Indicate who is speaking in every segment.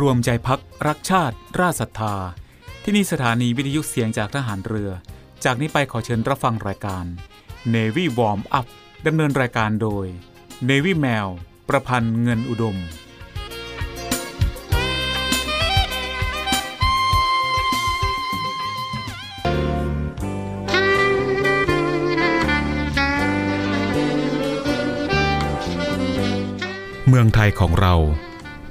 Speaker 1: รวมใจพักรักชาติ ราศรัทธา ที่นี่สถานีวิทยุเสียงจากทหารเรือ จากนี้ไปขอเชิญรับฟังรายการ Navy Warm Up ดำเนินรายการโดย Navy แมวประพันธ์เงินอุดม
Speaker 2: เมืองไทยของเรา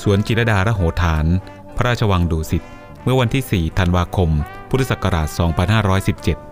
Speaker 2: สวนจิรดาระโหฐาน พระราชวังดุสิต เมื่อวันที่ 4 ธันวาคม พุทธศักราช 2517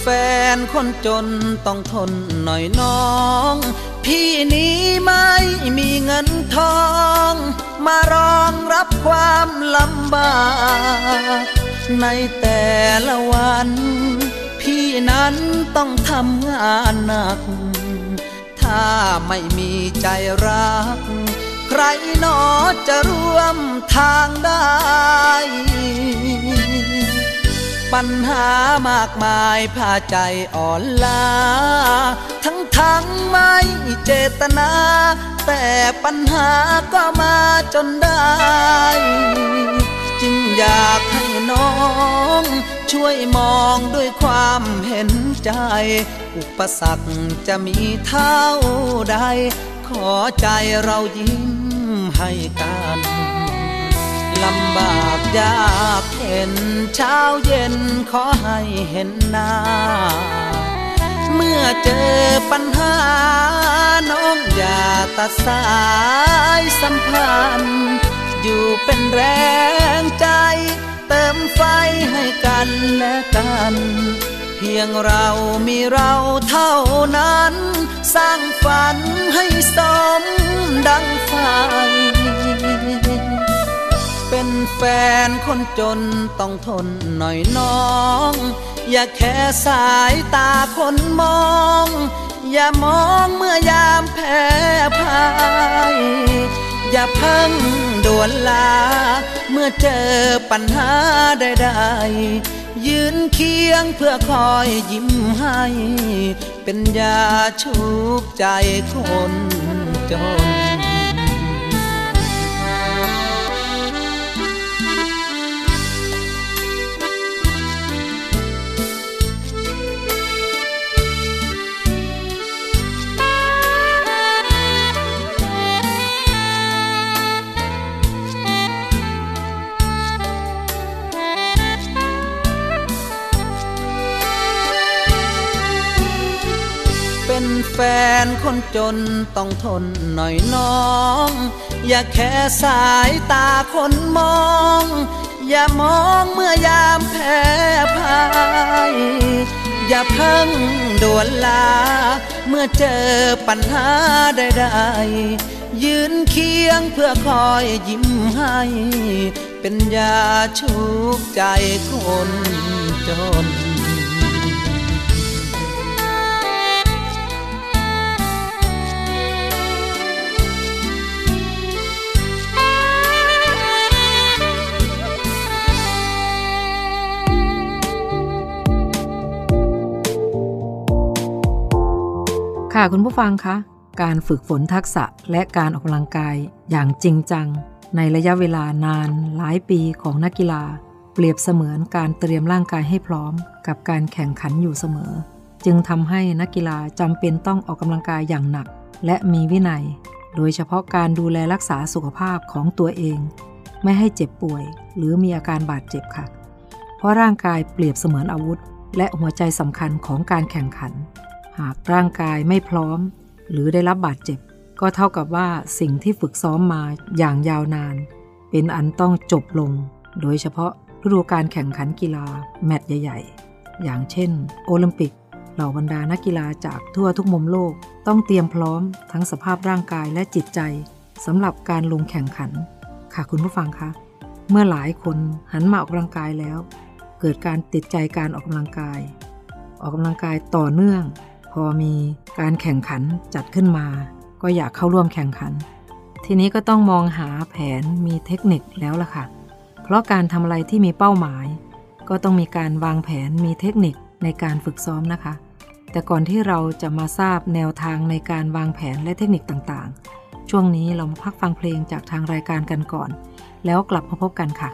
Speaker 3: แฟนคนจนต้องทนหน่อยน้อง พี่นี้ไม่มีเงินทอง มารองรับความลำบาก ในแต่ละวัน พี่นั้นต้องทำงานหนัก ถ้าไม่มีใจรัก ใครหนอจะร่วมทางได้ ปัญหามากมายพาใจอ่อนล้า ทั้งทั้งไม่เจตนา แต่ปัญหาก็มาจนได้ จึงอยากให้น้อง ช่วยมองด้วยความเห็นใจ อุปสรรคจะมีเท่าใด ขอใจเรายิ้มให้กัน ลำบากยากเห็นเช้าเย็นขอให้เห็นหน้า เมื่อเจอปัญหา น้องอย่าตัดสายสัมพันธ์อยู่เป็นแรงใจ เติมไฟให้กันและกัน เพียงเรามีเราเท่านั้น สร้างฝันให้สมดังไฟ เป็นแฟนคนจนต้องทนหน่อยน้อง อย่าแค่สายตาคนมอง อย่ามองเมื่อยามแพ้พ่ายอย่าเพิ่งด่วนลา เมื่อเจอปัญหาใดๆยืนเคียงเพื่อคอยยิ้มให้ เป็นยาชุบใจคนจน แฟนคนจนต้องทนหน่อยน้อง อย่าแค่สายตาคนมอง อย่ามองเมื่อยามแพ้พ่ายอย่าเพิ่งด่วนลา เมื่อเจอปัญหาใดๆยืนเคียงเพื่อคอยยิ้มให้ เป็นยาชุบใจคนจน
Speaker 4: ค่ะคุณผู้ฟังคะการฝึกฝนทักษะและการออกกำลังกายอย่างจริงจัง ในระยะเวลานานหลายปีของนักกีฬา เปรียบเสมือนการเตรียมร่างกายให้พร้อม กับการแข่งขันอยู่เสมอ จึงทำให้นักกีฬาจำเป็นต้องออกกำลังกายอย่างหนัก และมีวินัย โดยเฉพาะการดูแลรักษาสุขภาพของตัวเอง ไม่ให้เจ็บป่วย หรือมีอาการบาดเจ็บค่ะ เพราะร่างกายเปรียบเสมือนอาวุธ และหัวใจสำคัญของการแข่งขัน หากร่างกายไม่พร้อม หรือได้รับบาดเจ็บ ก็เท่ากับว่าสิ่งที่ฝึกซ้อมมาอย่างยาวนาน เป็นอันต้องจบลง โดยเฉพาะฤดูการแข่งขันกีฬาแมตช์ใหญ่ ๆ อย่างเช่น โอลิมปิกเหล่าบรรดานักกีฬาจากทั่วทุกมุมโลก ต้องเตรียมพร้อมทั้งสภาพร่างกายและจิตใจสำหรับการลงแข่งขัน ค่ะคุณผู้ฟังคะเมื่อหลายคนหันมาออกกำลังกายแล้ว เกิดการติดใจการออกกำลังกาย ออกกำลังกายต่อเนื่อง พอมีการแข่งขันจัดขึ้นมา ก็อยากเข้าร่วมแข่งขัน ทีนี้ก็ต้องมองหาแผนมีเทคนิคแล้วล่ะค่ะ เพราะการทำอะไรที่มีเป้าหมาย ก็ต้องมีการวางแผนมีเทคนิคในการฝึกซ้อมนะคะ แต่ก่อนที่เราจะมาทราบแนวทางในการวางแผนและเทคนิคต่างๆ ช่วงนี้เรามาพักฟังเพลงจากทางรายการกันก่อน แล้วกลับมาพบกันค่ะ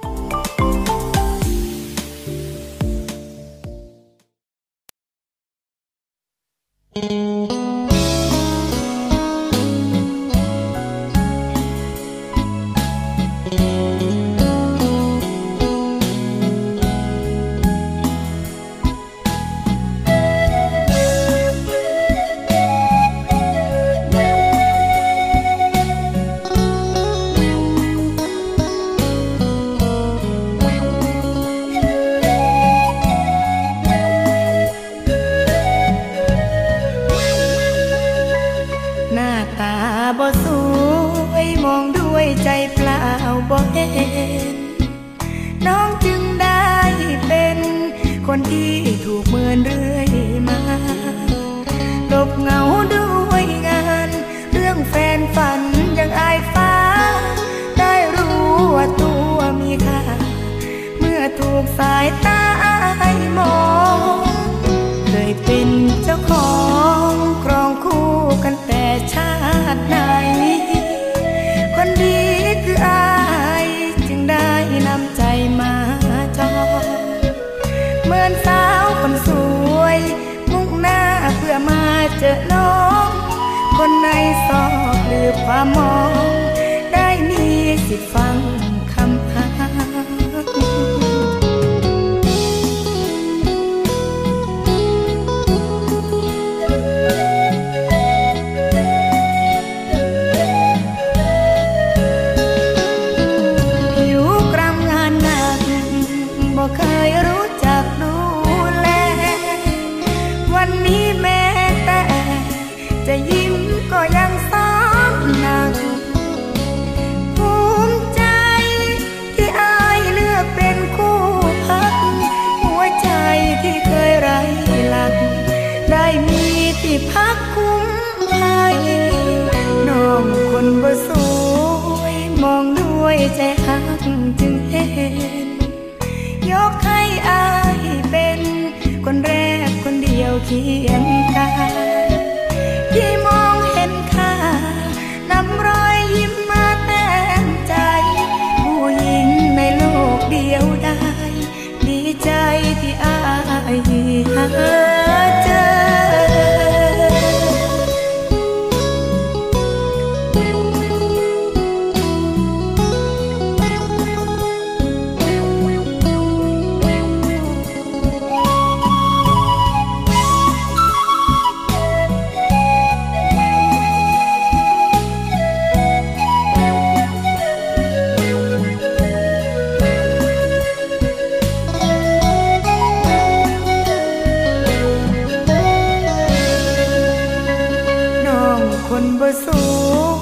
Speaker 5: คนบ่ส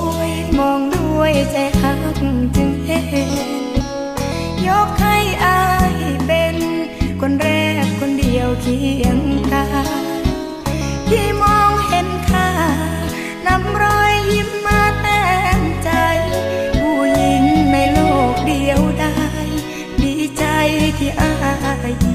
Speaker 5: วยมองด้วยใจหักจึงเห็นยกให้อายเป็น คนแรกคนเดียวเคียงกาที่มองเห็นค่านำรอยยิ้มมาแต้มใจ ผู้หญิงในโลกเดียวได้ ดีใจที่
Speaker 6: อาย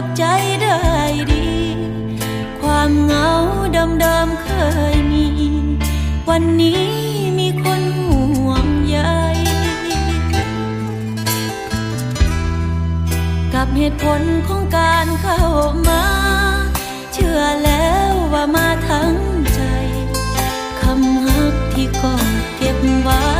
Speaker 6: ับใจได้ดี ความเหงาเดิมๆเคยมี วันนี้มีคนห่วงใยกับเหตุผลของการเข้ามา เชื่อแล้วว่ามาทั้งใจ คำหักที่กอดเก็บไว้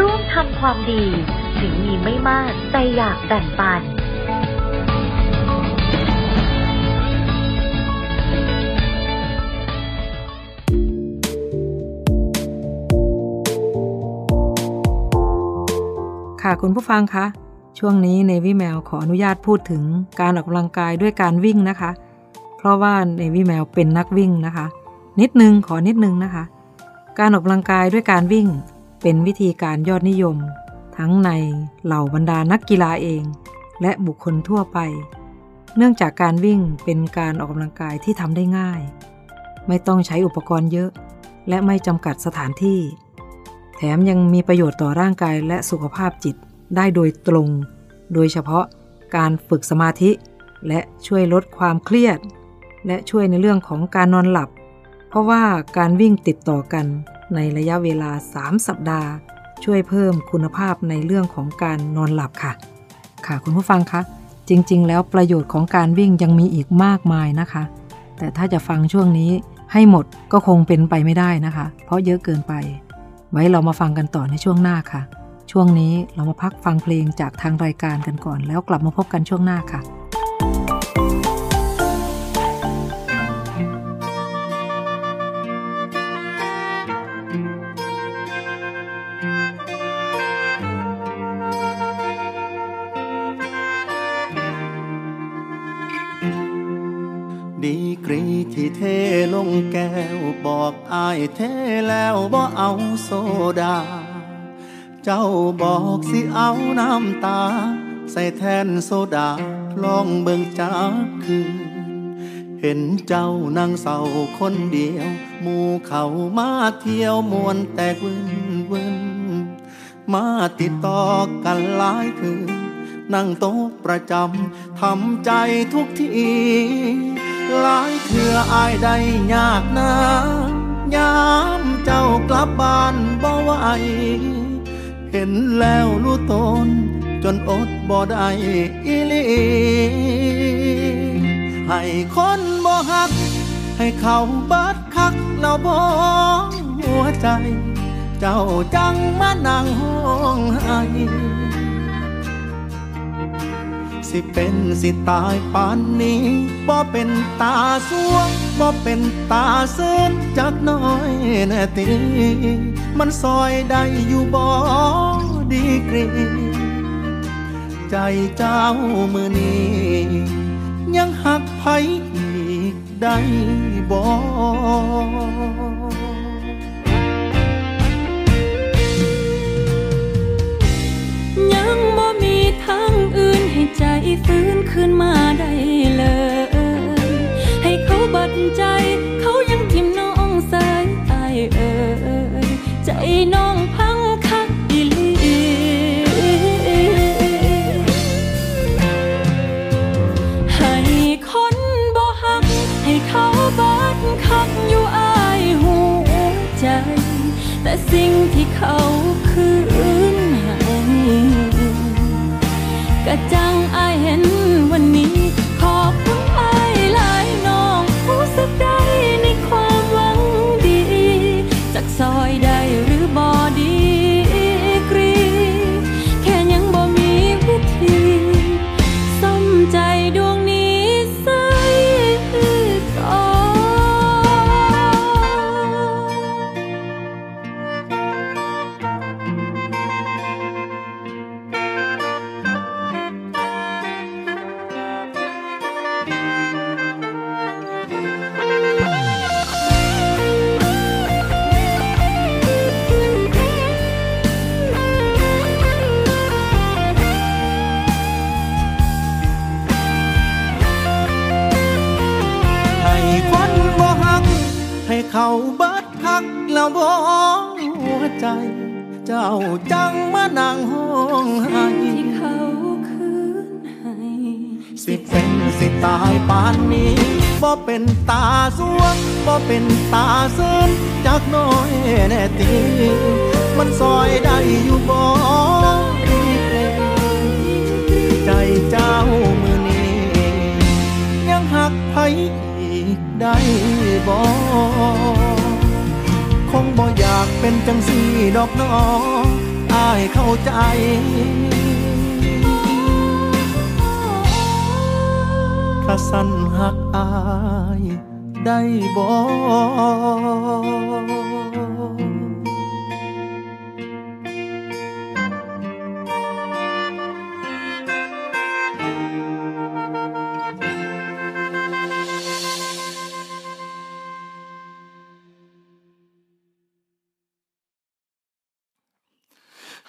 Speaker 7: ร่วมทำความดี ถึงมีไม่มากแต่อยากแบ่งปัน
Speaker 8: ค่ะคุณผู้ฟังคะช่วงนี้ในวิแมวขออนุญาตพูดถึงการออกกำลังกายด้วยการวิ่งนะคะ เพราะว่าในวิแมวเป็นนักวิ่งนะคะ นิดนึงขอนิดนึงนะคะ การออกกำลังกายด้วยการวิ่ง เป็นวิธีการยอดนิยม ทั้งในเหล่าบรรดานักกีฬาเอง และบุคคลทั่วไป เนื่องจากการวิ่งเป็นการออกกำลังกายที่ทำได้ง่าย ไม่ต้องใช้อุปกรณ์เยอะ และไม่จำกัดสถานที่ แถมยังมีประโยชน์ต่อร่างกายและสุขภาพจิตได้โดยตรง โดยเฉพาะการฝึกสมาธิ และช่วยลดความเครียด และช่วยในเรื่องของการนอนหลับ เพราะว่าการวิ่งติดต่อกันในระยะเวลา 3 สัปดาห์ ช่วยเพิ่มคุณภาพในเรื่องของการนอนหลับค่ะ ค่ะคุณผู้ฟังคะจริง ๆ แล้วประโยชน์ของการวิ่งยังมีอีกมากมายนะคะ แต่ถ้าจะฟังช่วงนี้ให้หมดก็คงเป็นไปไม่ได้นะคะ เพราะเยอะเกินไป ไว้เรามาฟังกันต่อในช่วงหน้าค่ะ ช่วงนี้เรามาพักฟังเพลงจากทางรายการกันก่อน แล้วกลับมาพบกันช่วงหน้าค่ะ
Speaker 9: เทลงแก้วบอกอ้ายเทแล้วบ่เอาโซดา เจ้าบอกสิเอาน้ำตา ใส่แทนโซดาลองเบิ่งจากคืน เห็นเจ้านั่งเศร้าคนเดียวหมู่เขามาเที่ยวม่วนแตกวิ่นวิ่นมาติดต่อกันหลายคืน นั่งโต๊ะประจำทำใจทุกที หลายเถื่ออายได้ยากนะยามเจ้ากลับบ้านบ่ไหวเห็นแล้วรู้ตนจนอดบ่ได้อีลีให้คนบ่หัก ให้เขาบัดคักแล้วบ่หัวใจ เจ้าจังมานั่งห้องไห้ สิเป็นสิตายปานนี้บ่เป็นตาสวงบ่เป็นตาเสินจักน้อยแน่ตีมันซอยได้อยู่บ่ดีกรีใจเจ้ามือนี้ ยังหักไผอีกได้บ่
Speaker 6: ยัง ทางอื่นให้ใจฟื้นขึ้นมาได้เลย ให้เขาบัดใจ เขายังทิมน้องสายอายเอ่ยใจน้องพังคักอีลีให้คนบ่หัก ให้เขาบัดคักอยู่อายหัวใจ แต่สิ่งที่เขาคือ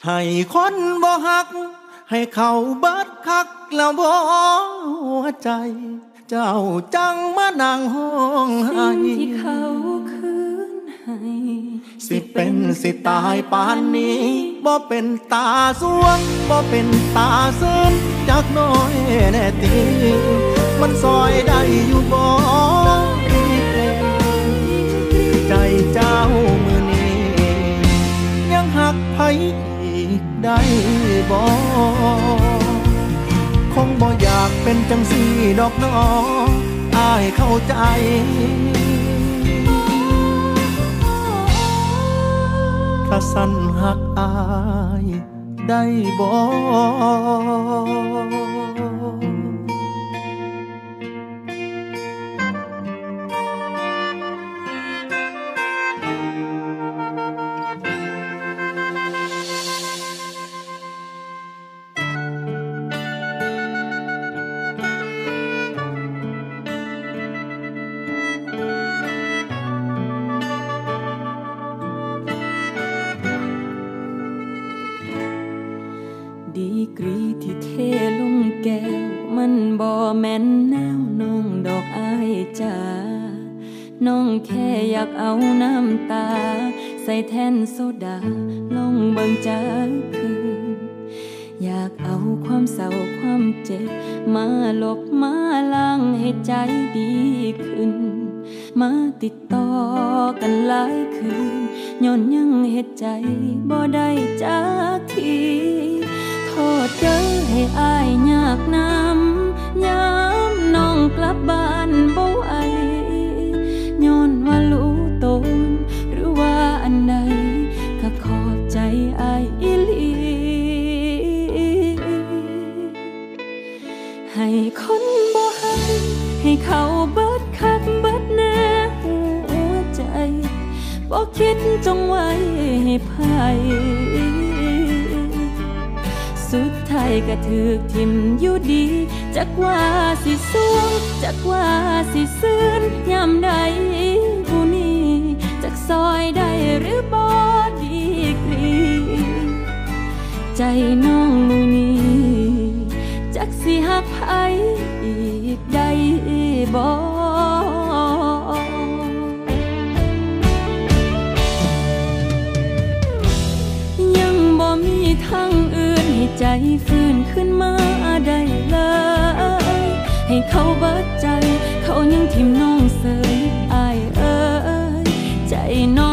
Speaker 9: ให้
Speaker 10: คน
Speaker 9: บ่หัก ให้เขาเบิดคักแล้วบ่หัวใจ เจ้าจังมานั่งห้องให้
Speaker 10: สิ่งที่เขาคืนให้
Speaker 9: สิเป็นสิตายปานนี้บ่เป็นตาสวงบ่เป็นตาซึ้นจักน้อยแน่ตีมันซอยได้อยู่บ่ใจเจ้ามือนี้ยังหักไผอีก ได้บ่คงบ่อยากเป็นจังสีดอกน้องอายเข้าใจถ้าสั้นหักอายได้บ่
Speaker 10: ลงบิ่งจากคืน อยากเอาความเศร้าความเจ็บ มาลบมาล้างให้ใจดีขึ้น มาติดต่อกันหลายคืนย้อนยังเหตุใจบ่ได้จากทีโทษเด้อให้อายยากน้ำยามน้องกลับบ้านบ่ไห เขาเบิดคักเบิดแน่หัวใจบ่คิดจงไว้ให้ไผสุดท้ายก็ถือทิมอยู่ดี จักว่าสิสวงจักว่าสิซื่นยามใดผู้นี้จักซอยได้หรือบ่ดีกรี ใจน้องมือนี้จักสิหักไผอีกได้ บ่ยังบ่มีทางอื่นให้ใจฟื้นขึ้นมาได้เลย ให้เขาเบิดใจ เขายังทิมน้องเสยอายเอ้ยใจน้อง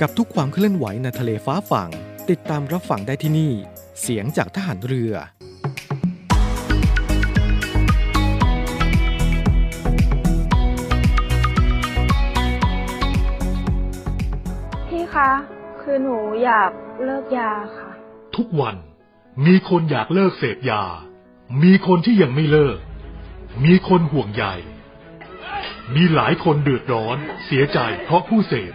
Speaker 11: กับทุกความเคลื่อนไหวในทะเลฟ้าฝั่ง ติดตามรับฟังได้ที่นี่ เสียงจากทหารเรือ
Speaker 12: พี่คะ คือหนูอยากเลิกยาค่ะ
Speaker 13: ทุกวันมีคนอยากเลิกเสพยา มีคนที่ยังไม่เลิก มีคนห่วงใย มีหลายคนเดือดร้อน เสียใจเพราะผู้เสพ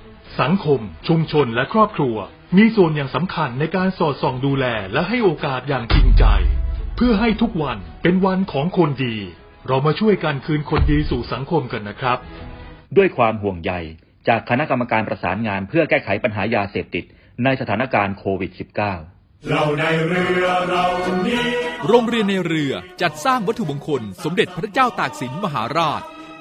Speaker 13: สังคม ชุมชนและครอบครัว มีส่วนอย่างสำคัญในการสอดส่องดูแลและให้โอกาสอย่างจริงใจ เพื่อให้ทุกวันเป็นวันของคนดี เรามาช่วยกันคืนคนดีสู่สังคมกันนะครับ
Speaker 14: ด้วยความห่วงใยจากคณะกรรมการประสานงานเพื่อแก้ไขปัญหายาเสพติดในสถานการณ์โควิด -19
Speaker 15: เราในเรือเรานี้
Speaker 16: โรงเรียนในเรือจัดสร้างวัตถุมงคล สมเด็จพระเจ้าตากสินมหาราช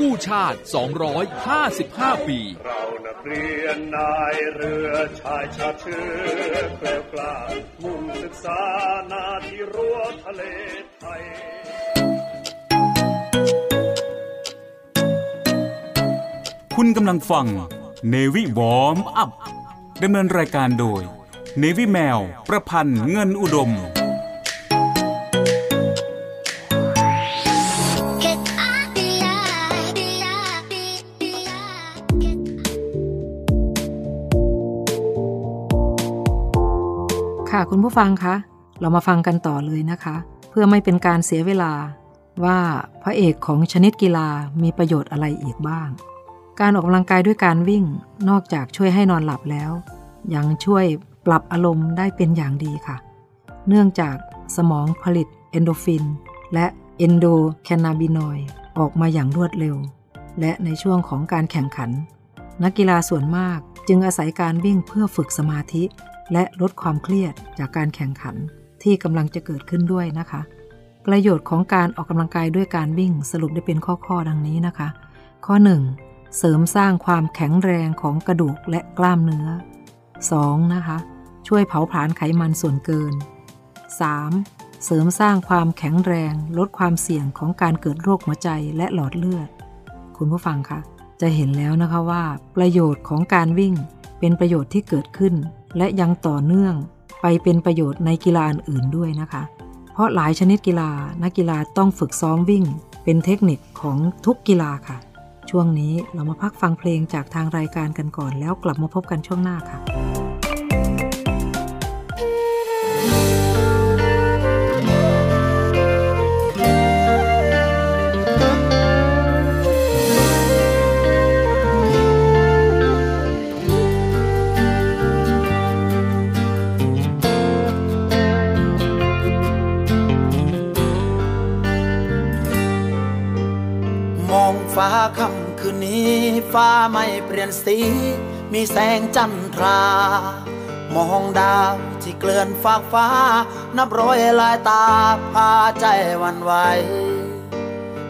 Speaker 16: กู้ชาติ 255 ปี
Speaker 15: เรานักเรียนนายเรือชายชาติเชื้อแกล้วกล้ามุ่งศึกษานาที่รั้วทะเลไทย
Speaker 1: คุณกำลังฟังเนวิวอมอัพดำเนินรายการโดย เนวิแมว ประพันธ์เงินอุดม
Speaker 8: ค่ะคุณผู้ฟังคะ เรามาฟังกันต่อเลยนะคะ เพื่อไม่เป็นการเสียเวลาว่าพระเอกของชนิดกีฬามีประโยชน์อะไรอีกบ้าง การออกกำลังกายด้วยการวิ่งนอกจากช่วยให้นอนหลับแล้ว ยังช่วยปรับอารมณ์ได้เป็นอย่างดีค่ะ เนื่องจากสมองผลิตเอนโดฟิน และเอนโดแคนาบินอยด์ออกมาอย่างรวดเร็ว และในช่วงของการแข่งขัน นักกีฬาส่วนมากจึงอาศัยการวิ่งเพื่อฝึกสมาธิ และลดความเครียดจากการแข่งขันที่กำลังจะเกิดขึ้นด้วยนะคะ ประโยชน์ของการออกกำลังกายด้วยการวิ่งสรุปได้เป็นข้อๆดังนี้นะคะ ข้อ 1. เสริมสร้างความแข็งแรงของกระดูกและกล้ามเนื้อ 2. นะคะ ช่วยเผาผลาญไขมันส่วนเกิน 3. เสริมสร้างความแข็งแรง ลดความเสี่ยงของการเกิดโรคหัวใจและหลอดเลือด คุณผู้ฟังคะจะเห็นแล้วนะคะว่า ประโยชน์ของการวิ่งเป็นประโยชน์ที่เกิดขึ้น และยังต่อเนื่องไปเป็นประโยชน์ในกีฬาอื่นๆด้วยนะคะ เพราะหลายชนิดกีฬานักกีฬาต้องฝึกซ้อมวิ่ง เป็นเทคนิคของทุกกีฬาค่ะ ช่วงนี้เรามาพักฟังเพลงจากทางรายการกันก่อนแล้วกลับมาพบกันช่วงหน้าค่ะ
Speaker 17: ฟ้าค่ำคืนนี้ ฟ้าไม่เปลี่ยนสี มีแสงจันทรา มองดาวที่เกลื่อนฟากฟ้า นับร้อยลายตาพาใจวันไหว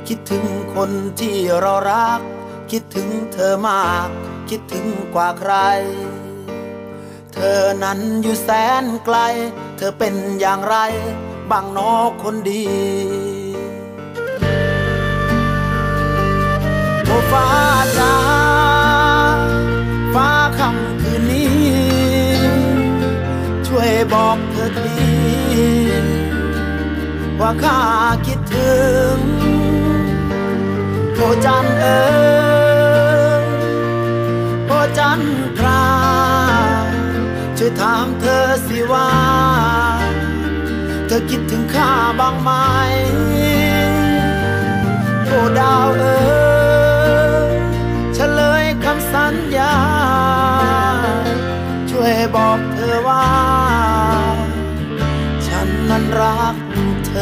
Speaker 17: คิดถึงคนที่เรารัก คิดถึงเธอมาก คิดถึงกว่าใคร เธอนั้นอยู่แสนไกล เธอเป็นอย่างไร บางนอคนดี ฟ้าจ้าฟ้าค่ำคืนนี้ ช่วยบอกเธอทีว่าข้าคิดถึงโอจันเอ๋ยโอจันทราช่วยถามเธอสิว่า เธอคิดถึงข้าบ้างไหมโอ้ดาวเอ๋ย สัญญา ช่วยบอกเธอว่า ฉันนั้นรักเธ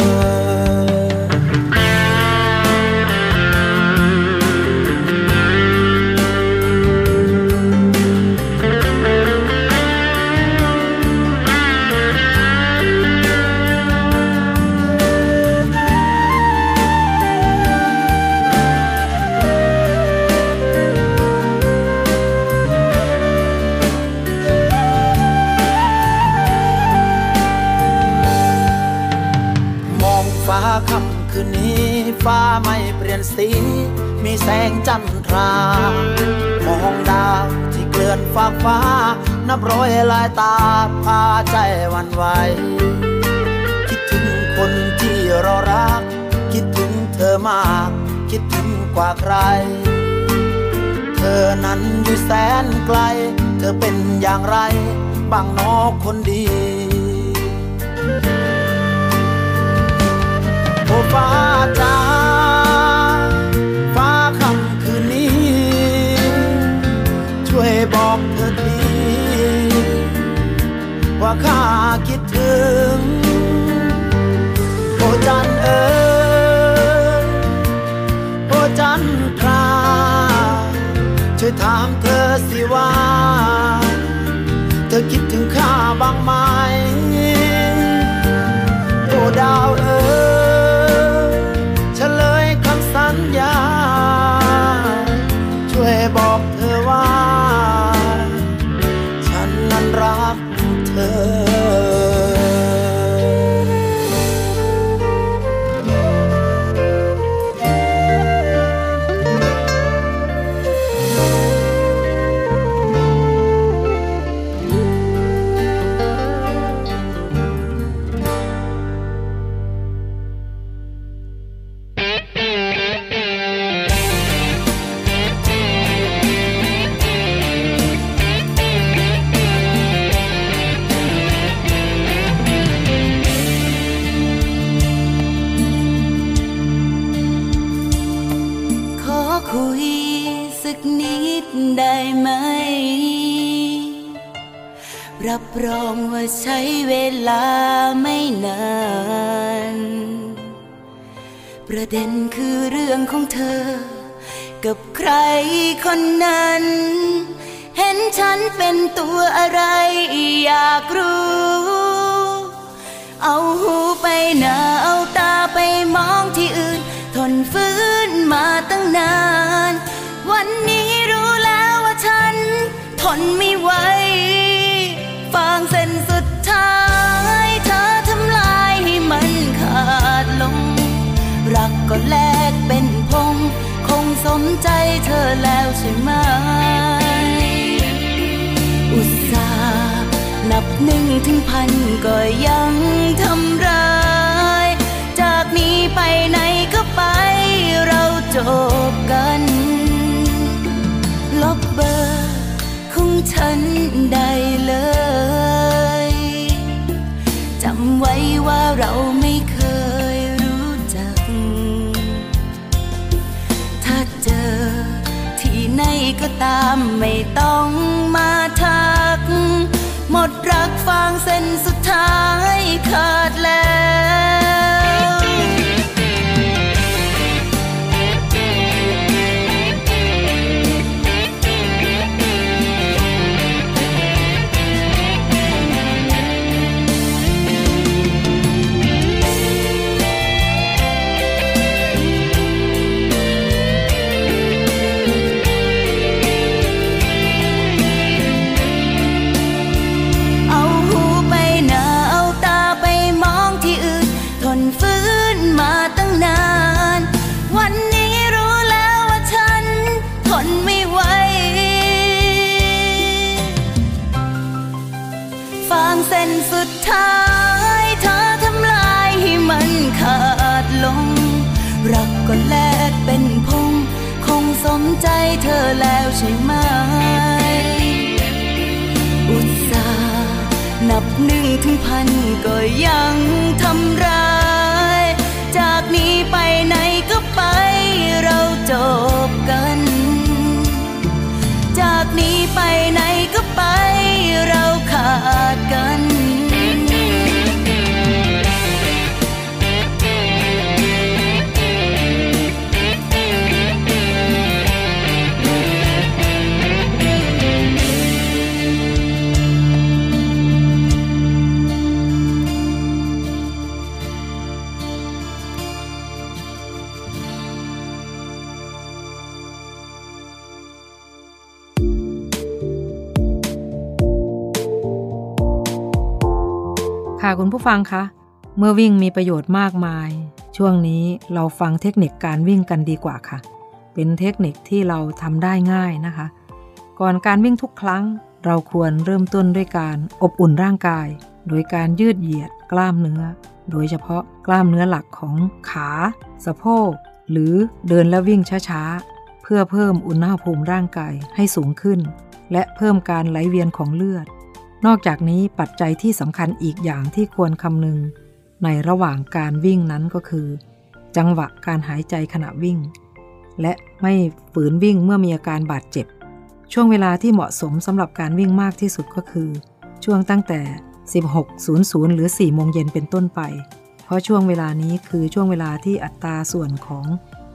Speaker 17: อ ฟ้าไม่เปลี่ยนสี มีแสงจันทรามองดาวที่เกลื่อนฟากฟ้า นับร้อยลายตาพาใจวันไหว คิดถึงคนที่รารัก คิดถึงเธอมาก คิดถึงกว่าใคร เธอนั้นอยู่แสนไกล เธอเป็นอย่างไร บางนอคนดีโอ้ฟ้าจ้า บอกเธอที ว่าข้าคิดถึงโอจันเอ๋ยโอจันทราช่วยถามเธอสิว่า เธอคิดถึงข้าบ้างไหมโอดาวเรั
Speaker 18: บรองว่าใช้เวลาไม่นาน ประเด็นคือเรื่องของเธอ กับใครคนนั้น เห็นฉันเป็นตัวอะไรอยากรู้ เอาหูไปหนาเอาตาไปมองที่อื่น ทนฟื้นมาตั้งนาน วันนี้รู้แล้วว่าฉัน ทนไม่ไหวางเส้นสุดท้ายเธอทำลายให้มันขาดลง รักก็แลกเป็นพง คงสมใจเธอแล้วใช่ไหม อุตส่าห์นับหนึ่งถึงพันก็ยังทำร้าย จากนี้ไปไหนก็ไปเราจบกัน ลบเบอร์ ฉันได้เลย จำไว้ว่าเราไม่เคยรู้จัก ถ้าเจอที่ไหนก็ตามไม่ต้องมาทัก หมดรักฟางเส้นสุดท้ายขาดแล้ว อแล้วใช่ไหม อุตส่าห์นับหนึ่งถึงพันก็ยังทำร้าย จากนี้ไปไหนก็ไปเราจบกัน จากนี้ไปไหนก็ไปเราขาด
Speaker 8: คุณผู้ฟังคะ เมื่อวิ่งมีประโยชน์มากมาย ช่วงนี้เราฟังเทคนิคการวิ่งกันดีกว่าค่ะ เป็นเทคนิคที่เราทำได้ง่ายนะคะ ก่อนการวิ่งทุกครั้ง เราควรเริ่มต้นด้วยการอบอุ่นร่างกาย โดยการยืดเหยียดกล้ามเนื้อ โดยเฉพาะกล้ามเนื้อหลักของขา สะโพก หรือเดินและวิ่งช้าๆ เพื่อเพิ่มอุณหภูมิร่างกายให้สูงขึ้น และเพิ่มการไหลเวียนของเลือด นอกจากนี้ปัจจัยที่สำคัญอีกอย่างที่ควรคำนึง ในระหว่างการวิ่งนั้นก็คือ จังหวะการหายใจขณะวิ่ง และไม่ฝืนวิ่งเมื่อมีอาการบาดเจ็บ ช่วงเวลาที่เหมาะสมสำหรับการวิ่งมากที่สุดก็คือ ช่วงตั้งแต่ 16.00 หรือ 4 โมงเย็นเป็นต้นไป เพราะช่วงเวลานี้คือช่วงเวลาที่อัตราส่วนของ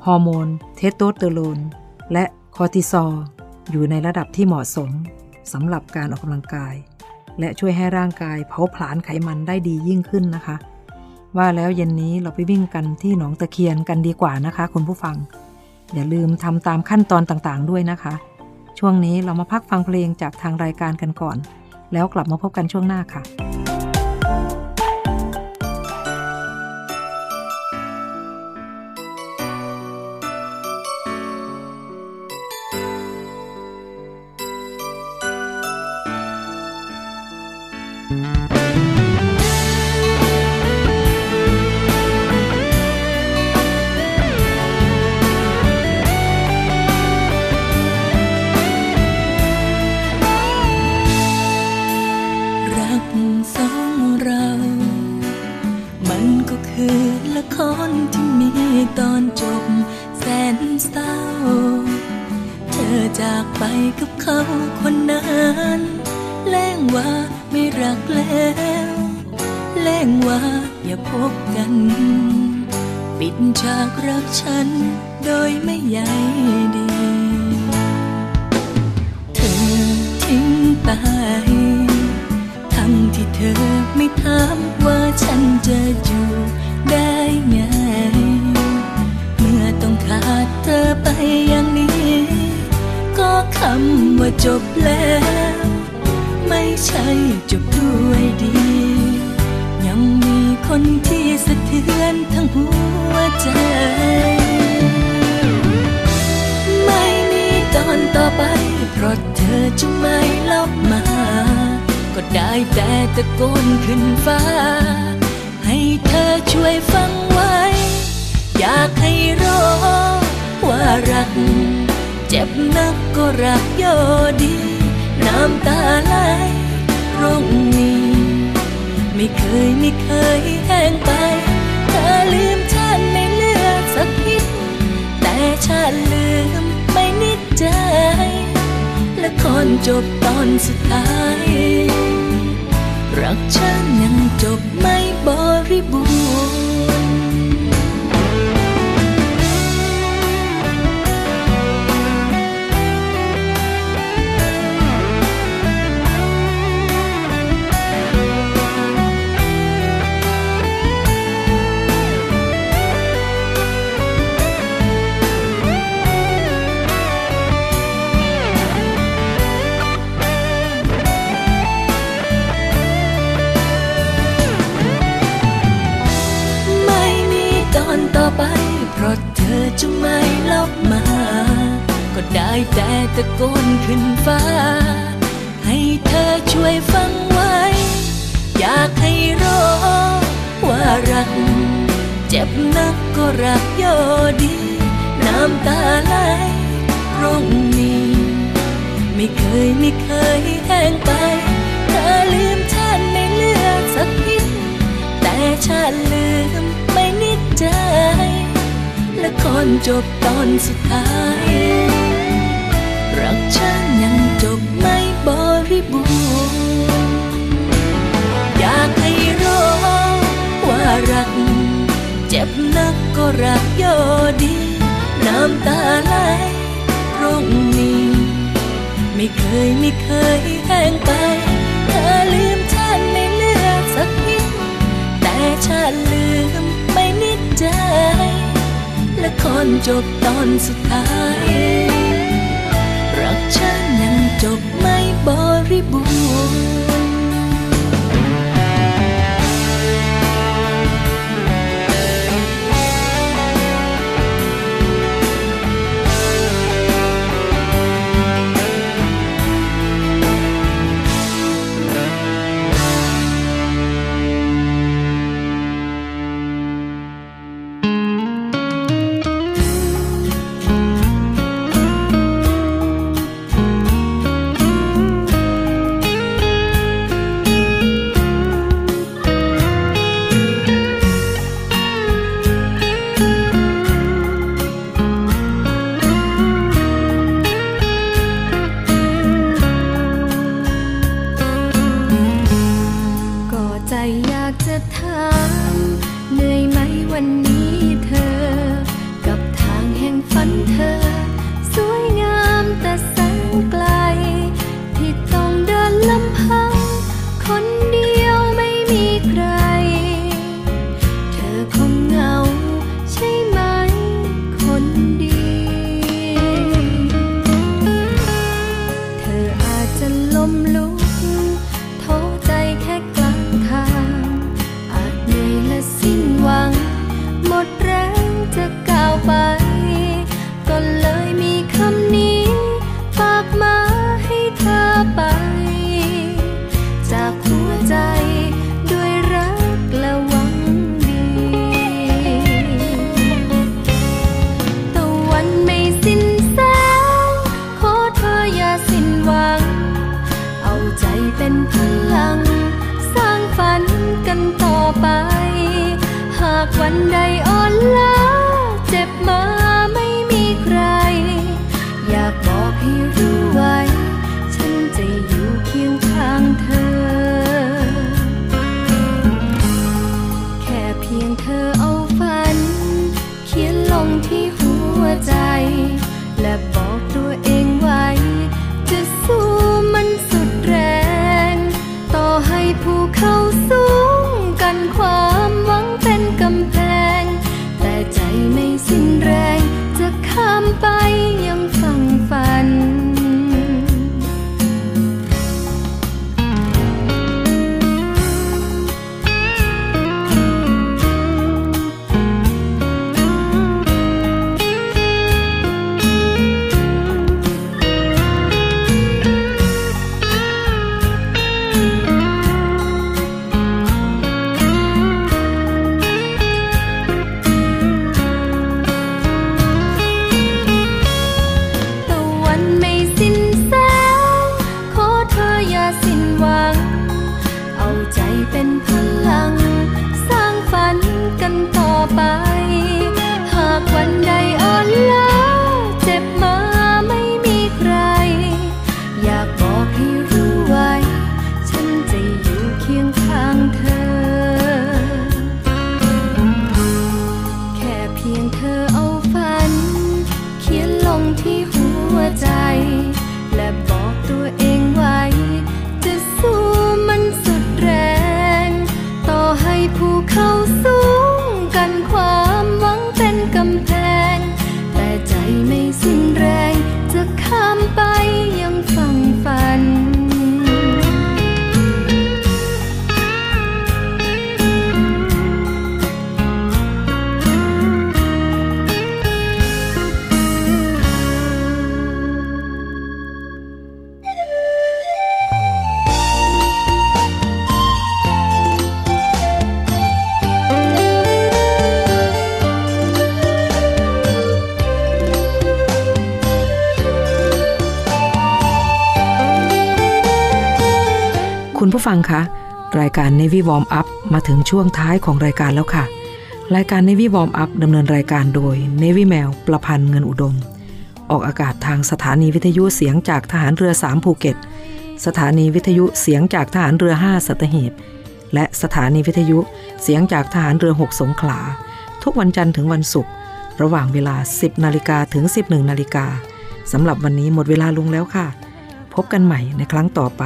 Speaker 8: ฮอร์โมน เทสโทสเตอโรนและคอร์ติซอลอยู่ในระดับที่เหมาะสมสำหรับการออกกำลังกาย และช่วยให้ร่างกายเผาผลาญไขมันได้ดียิ่งขึ้นนะคะ ว่าแล้วเย็นนี้เราไปวิ่งกันที่หนองตะเคียนกันดีกว่านะคะคุณผู้ฟัง อย่าลืมทำตามขั้นตอนต่างๆ ด้วยนะคะ ช่วงนี้เรามาพักฟังเพลงจากทางรายการกันก่อน แล้วกลับมาพบกันช่วงหน้าค่ะ
Speaker 6: ฉันโดยไม่ใยดี เธอทิ้งไปทั้งที่เธอไม่ถามว่าฉันจะอยู่ได้ไง เมื่อต้องขาดเธอไปอย่างนี้ ก็คำว่าจบแล้ว ไม่ใช่จบด้วยดี ยังมีคนที่ส ใจ ไม่มีตอนต่อไป เพราะเธอจะไม่ลบมา ก็ได้แต่ตะโกนขึ้นฟ้า ให้เธอช่วยฟังไว้ อยากให้รู้ว่ารัก เจ็บนักก็รักโยดี น้ำตาไหลตรงนี้ ไม่เคยไม่เคยแห้งไปเธอลืม แต่ฉันลืมไม่นิดใจ ละครจบตอนสุดท้าย รักฉันยังจบไม่บริบูรณ์ จะไม่ลบมา ก็ได้แต่ตะโกนขึ้นฟ้า ให้เธอช่วยฟังไว้ อยากให้รู้ว่ารัก เจ็บนักก็รักโยดี น้ำตาไหลตรงนี้ ไม่เคยไม่เคยแห้งไป เธอลืมฉันไม่เลือกสักนิด แต่ฉันลืมไม่นิดใจ ครจบตอนสุดท้าย รักฉันยังจบไม่บริบูรณ์อยากให้รู้ว่ารัก เจ็บนักก็รักโยดี น้ำตาไหลตรงนี้ ไม่เคยไม่เคยแห้งไป เธอลืมฉันไม่เลือกสักนิดแต่ฉันลืม ละครจบตอนสุดท้าย รักฉันยังจบไม่บริบูรณ์
Speaker 19: ไคุ
Speaker 8: ณผู้ฟังคะรายการ Navy Warm Up มาถึงช่วงท้ายของรายการแล้วค่ะ รายการ Navy Warm Up ดำเนินรายการโดย Navy แมวประพันธ์เงินอุดม ออกอากาศทางสถานีวิทยุเสียงจากทหารเรือ 3 ภูเก็ต สถานีวิทยุเสียงจากทหารเรือ 5 สัตหีบ และสถานีวิทยุเสียงจากทหารเรือ 6 สงขลา ทุกวันจันทร์ถึงวันศุกร์ระหว่างเวลา 10 นาฬิกาถึง 11 นาฬิกาสำหรับวันนี้หมดเวลาลงแล้วค่ะ พบกันใหม่ในครั้งต่อไป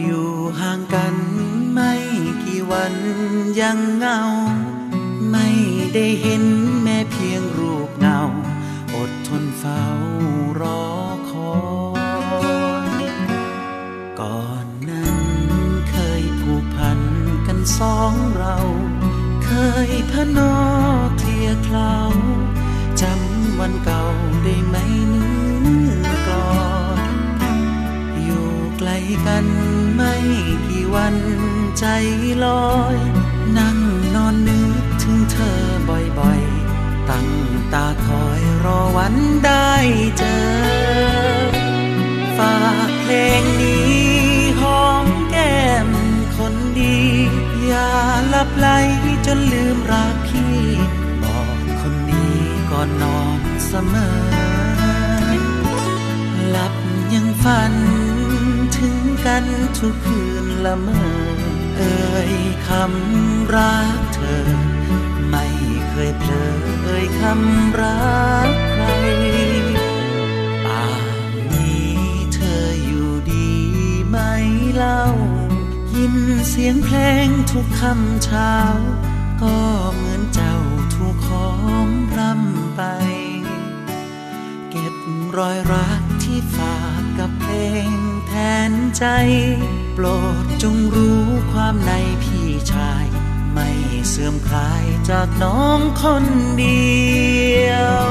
Speaker 19: อยู่ห่า
Speaker 3: งกันไม่กี่วันยังเงา ไม่ได้เห็นแม้เพียงรูปเงา อดทนเฝ้ารอคอยก่อนนั้นเคยผูกพันกันสองเรา เคยพนอเคลียร์คลาวจำวันเก่าได้ไหมเนื้อกลอนอยู่ไกลกัน ไม่กี่วันใจลอย นั่งนอนนึกถึงเธอบ่อยๆ ตั้งตาคอยรอวันได้เจอ ฝากเพลงนี้หอมแก้มคนดี อย่าลับไหลจนลืมรักพี่ บอกคนนี้ก่อนนอนเสมอ หลับยังฝันันทุกคืนละเมอเอ่ยคำรักเธอ ไม่เคยเพลอเอ่ยคำรักใครป่านนี้เธออยู่ดีไหมเล่า ยินเสียงเพลงทุกคำเช้า ก็เหมือนเจ้าถูกขอมรำไป เก็บรอยรักที่ฝากกับเพลง นใจโปรดจงรู้ความในพี่ชาย ไม่เสื่อมคลายจากน้องคนเดียว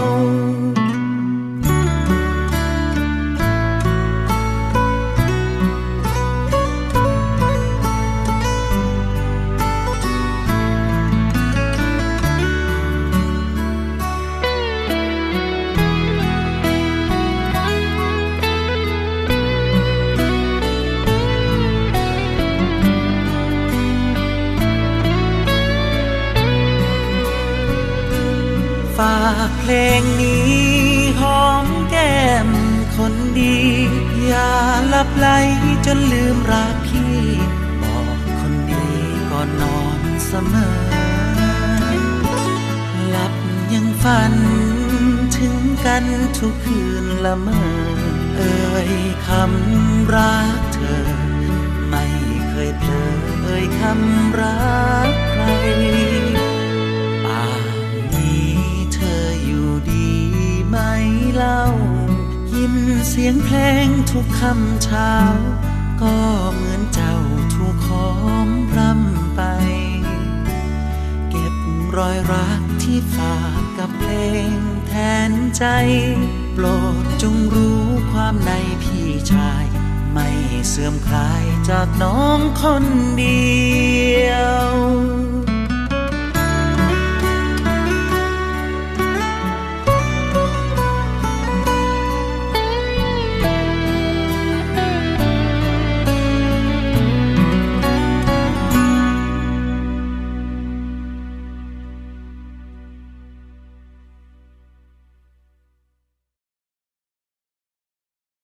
Speaker 3: จนลืมรักพี่ บอกคนดีก่อนนอนเสมอ หลับยังฝัน ถึงกันทุกคืนละเมอ เอ่ยคำรักเธอ ไม่เคยเผลอเอ่ยคำรักใครป่านนี้เธออยู่ดีไหมเล่ายินเสียงเพลงทุกคำเช้า ก็เหมือนเจ้าถูกขอมรำไป เก็บรอยรักที่ฝากกับเพลงแทนใจ โปรดจงรู้ความในพี่ชาย ไม่เสื่อมคลายจากน้องคนเดียว